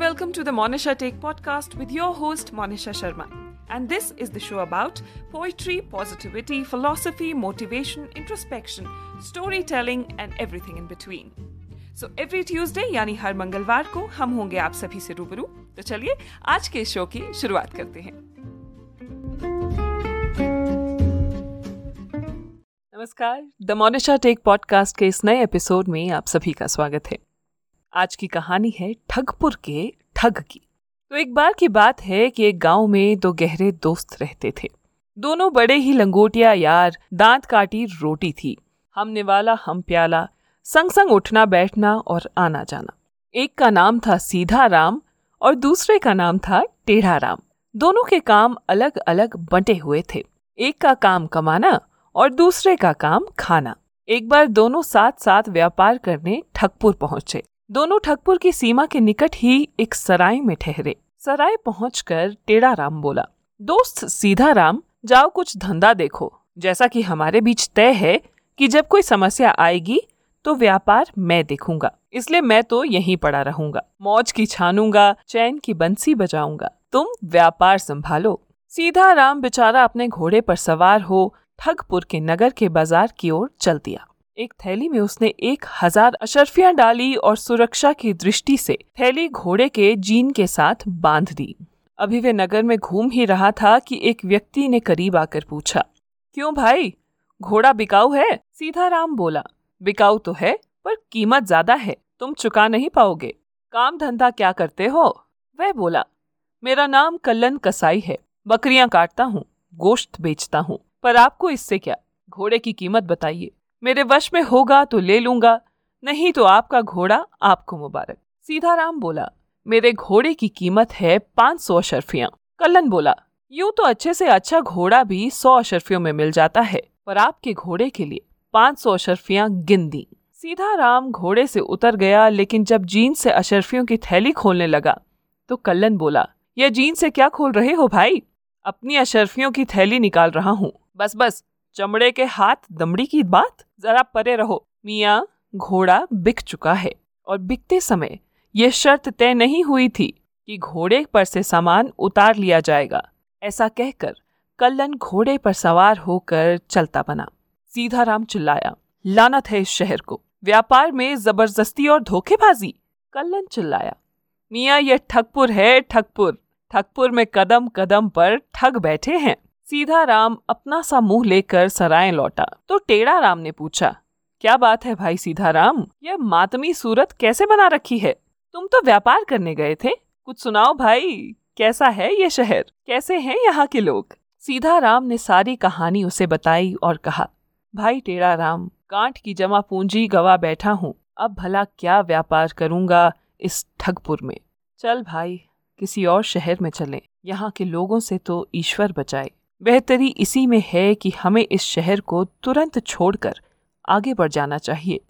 welcome to the Monisha Take podcast with your host Monisha Sharma. And this is the show about poetry, positivity, philosophy, motivation, introspection, storytelling and everything in between. So every Tuesday यानी हर मंगलवार को हम होंगे आप सभी से रूबरू तो चलिए आज के शो की शुरुआत करते हैं नमस्कार द मोनिशा टेक पॉडकास्ट के इस नए एपिसोड में आप सभी का स्वागत है आज की कहानी है ठगपुर के ठग की। तो एक बार की बात है कि एक गाँव में दो गहरे दोस्त रहते थे। दोनों बड़े ही लंगोटिया यार, दांत काटी रोटी थी। हमने वाला हम प्याला संग संग उठना, बैठना और आना जाना। एक का नाम था सीधा राम और दूसरे का नाम था टेढ़ा राम। दोनों के काम अलग अलग बंटे हुए थे। एक का काम कमाना और दूसरे का काम खाना। एक बार दोनों साथ साथ व्यापार करने ठगपुर पहुँचे। दोनों ठगपुर की सीमा के निकट ही एक सराय में ठहरे। सराय पहुंचकर टेढ़ा राम बोला, दोस्त सीधा राम जाओ कुछ धंधा देखो। जैसा कि हमारे बीच तय है कि जब कोई समस्या आएगी तो व्यापार मैं देखूँगा। इसलिए मैं तो यहीं पड़ा रहूँगा। मौज की छानूँगा, चैन की बंसी बजाऊँगा। तुम व्यापार संभालो। सीधा राम बेचारा अपने घोड़े पर सवार हो ठगपुर के नगर के बाज़ार की ओर चल दिया। एक थैली में उसने एक हज़ार अशरफियाँ डाली और सुरक्षा की दृष्टि से थैली घोड़े के जीन के साथ बाँध दी। अभी वे नगर में घूम ही रहा था कि एक व्यक्ति ने करीब आकर पूछा, क्यों भाई? घोड़ा बिकाऊ है? सीधा राम बोला, बिकाऊ तो है, पर कीमत ज़्यादा है, तुम चुका नहीं पाओगे। काम धंधा क्या करते हो? वह बोला, मेरा नाम कल्लन कसाई है, बकरियाँ काटता हूँ, गोश्त बेचता हूँ, पर आपको इससे क्या? घोड़े की कीमत बताइए। मेरे वश में होगा तो ले लूँगा, नहीं तो आपका घोड़ा आपको मुबारक। सीधा राम बोला, मेरे घोड़े की कीमत है पाँच सौ अशरफिया। कल्लन बोला, यूँ तो अच्छे से अच्छा घोड़ा भी सौ अशरफियों में मिल जाता है, पर आपके घोड़े के लिए पाँच सौ अशरफियाँ गिन दी सीधा राम घोड़े से उतर गया, लेकिन जब जीन से अशरफियों की थैली खोलने लगा तो कल्लन बोला, यह जीन से क्या खोल रहे हो भाई? अपनी अशरफियों की थैली निकाल रहा हूँ। बस बस चमड़े के हाथ दमड़ी की बात? जरा परे रहो। मिया, घोड़ा बिक चुका है। और बिकते समय ये शर्त तय नहीं हुई थी कि घोड़े पर से सामान उतार लिया जाएगा। ऐसा कहकर कल्लन घोड़े पर सवार होकर चलता बना। सीधा राम चिल्लाया, लानत है इस शहर को। व्यापार में ज़बरदस्ती और धोखेबाजी? कल्लन चिल्लाया, मिया यह ठगपुर है, ठगपुर। ठगपुर में कदम कदम पर ठग बैठे हैं। सीधा राम अपना सा मुँह लेकर सराय लौटा। तो टेढ़ा राम ने पूछा, क्या बात है भाई सीधा राम यह मातमी सूरत कैसे बना रखी है? तुम तो व्यापार करने गए थे। कुछ सुनाओ भाई, कैसा है ये शहर? कैसे हैं यहाँ के लोग? सीधा राम ने सारी कहानी उसे बताई और कहा, भाई टेढ़ा राम कांट की जमा पूंजी गवा बैठा हूँ। अब भला क्या व्यापार करूँगा इस ठगपुर में? चल भाई, किसी और शहर में चलें। यहाँ के लोगों से तो ईश्वर बचाए। बेहतरी इसी में है कि हमें इस शहर को तुरंत छोड़कर आगे बढ़ जाना चाहिए।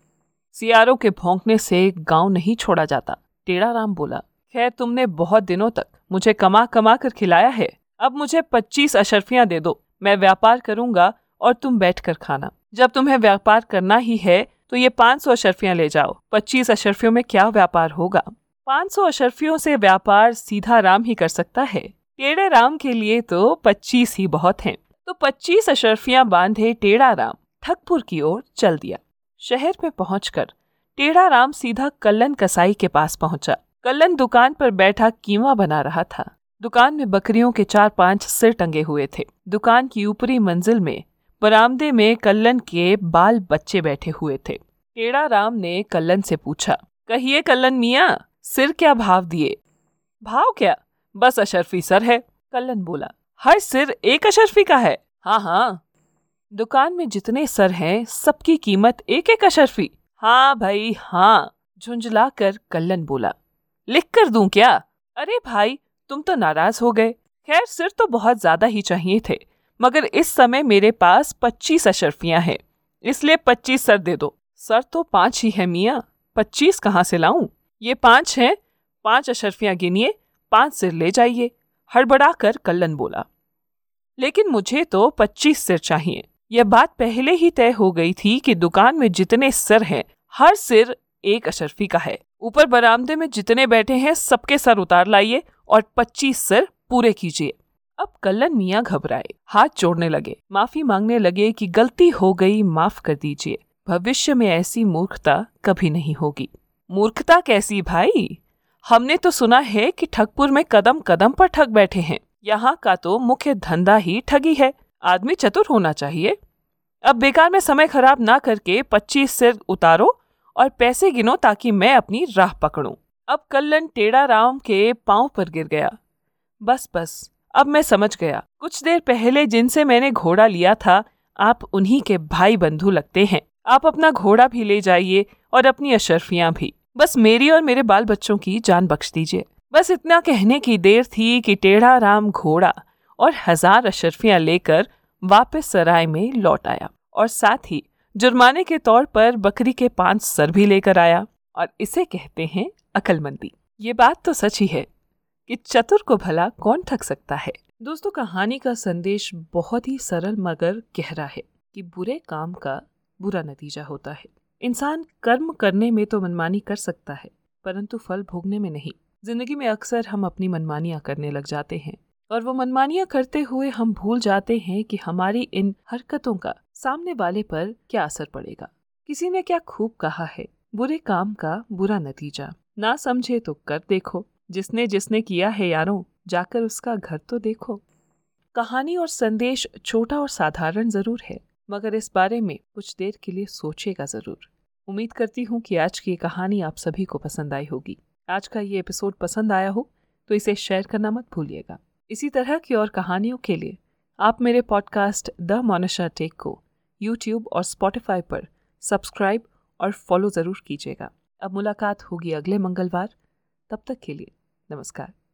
सियारों के भोंकने से गाँव नहीं छोड़ा जाता टेढ़ा राम बोला। खैर, तुमने बहुत दिनों तक मुझे कमा कमा कर खिलाया है। अब मुझे पच्चीस अशरफियाँ दे दो। मैं व्यापार करूँगा और तुम बैठ कर खाना। जब तुम्हें व्यापार करना ही है तो ये पाँच सौ अशरफियाँ ले जाओ। पच्चीस अशरफियों में क्या व्यापार होगा? पाँच सौ अशरफियों से व्यापार सीधा राम ही कर सकता है। टेढ़े राम के लिए तो पच्चीस ही बहुत हैं। तो पच्चीस अशरफियाँ बांधे टेढ़ा राम ठगपुर की ओर चल दिया। शहर में पहुंचकर टेढ़ा राम सीधा कल्लन कसाई के पास पहुँचा। कल्लन दुकान पर बैठा कीमा बना रहा था। दुकान में बकरियों के चार पाँच सिर टंगे हुए थे। दुकान की ऊपरी मंजिल में बरामदे में कल्लन के बाल बच्चे बैठे हुए थे। टेढ़ा राम ने कल्लन से पूछा, कहिए कल्लन मिया, सिर क्या भाव दिए? भाव क्या? बस अशरफी सर है, कल्लन बोला। हर सिर, एक अशरफी का है? हाँ हाँ। दुकान में जितने सर हैं, सबकी कीमत एक एक अशरफी। हाँ भाई हाँ झुंझला कर कल्लन बोला। लिख कर दूँ क्या? अरे भाई, तुम तो नाराज़ हो गए। खैर, सिर तो बहुत ज़्यादा ही चाहिए थे, मगर इस समय मेरे पास पच्चीस अशरफियाँ हैं, इसलिए पच्चीस सर दे दो। सर तो पाँच ही है, मियाँ। पच्चीस कहाँ से लाऊं? ये पाँच हैं, पाँच अशरफियाँ गिनिए पाँच सिर ले जाइए हड़बड़ा कर कल्लन बोला। लेकिन मुझे तो पच्चीस सिर चाहिए। यह बात पहले ही तय हो गई थी कि दुकान में जितने सिर हैं, हर सिर एक अशरफी का है। ऊपर बरामदे में जितने बैठे हैं, सबके सर उतार लाइए और पच्चीस सिर पूरे कीजिए। अब कल्लन मियाँ घबराए, हाथ जोड़ने लगे। माफ़ी मांगने लगे कि गलती हो गई, माफ़ कर दीजिए। भविष्य में ऐसी मूर्खता कभी नहीं होगी। मूर्खता कैसी, भाई? हमने तो सुना है कि ठगपुर में कदम कदम पर ठग बैठे हैं। यहाँ का तो मुख्य धंधा ही ठगी है। आदमी चतुर होना चाहिए। अब बेकार में समय खराब ना करके पच्चीस सिर उतारो और पैसे गिनो ताकि मैं अपनी राह पकड़ूं। अब कल्लन टेढ़ा राम के पाँव पर गिर गया। बस बस, अब मैं समझ गया। कुछ देर पहले जिनसे मैंने घोड़ा लिया था, आप उन्हीं के भाई बंधु लगते हैं। आप अपना घोड़ा भी ले जाइए और अपनी अशरफियाँ भी। बस मेरी और मेरे बाल बच्चों की जान बख्श दीजिए। बस इतना कहने की देर थी कि टेढ़ा राम घोड़ा और हज़ार अशरफियाँ लेकर वापस सराय में लौट आया और साथ ही जुर्माने के तौर पर बकरी के पाँच सर भी लेकर आया और इसे कहते हैं अकलमंदी। ये बात तो सच ही है कि चतुर को भला कौन ठग सकता है। दोस्तों, कहानी का संदेश बहुत ही सरल मगर गहरा है कि बुरे काम का बुरा नतीजा होता है। इंसान कर्म करने में तो मनमानी कर सकता है, परंतु फल भोगने में नहीं। ज़िंदगी में अक्सर हम अपनी मनमानियाँ करने लग जाते हैं, और वो मनमानियाँ करते हुए हम भूल जाते हैं कि हमारी इन हरकतों का सामने वाले पर क्या असर पड़ेगा। किसी ने क्या खूब कहा है, बुरे काम का बुरा नतीजा। ना समझे तो कर देखो, जिसने जिसने किया है यारों, जाकर उसका घर तो देखो। कहानी और संदेश छोटा और साधारण ज़रूर है। मगर इस बारे में कुछ देर के लिए सोचेगा ज़रूर। उम्मीद करती हूँ कि आज की ये कहानी आप सभी को पसंद आई होगी। आज का ये एपिसोड पसंद आया हो तो इसे शेयर करना मत भूलिएगा। इसी तरह की और कहानियों के लिए आप मेरे पॉडकास्ट द मोनिशा टेक को यूट्यूब और स्पॉटिफाई पर सब्सक्राइब और फॉलो ज़रूर कीजिएगा। अब मुलाकात होगी अगले मंगलवार। तब तक के लिए नमस्कार।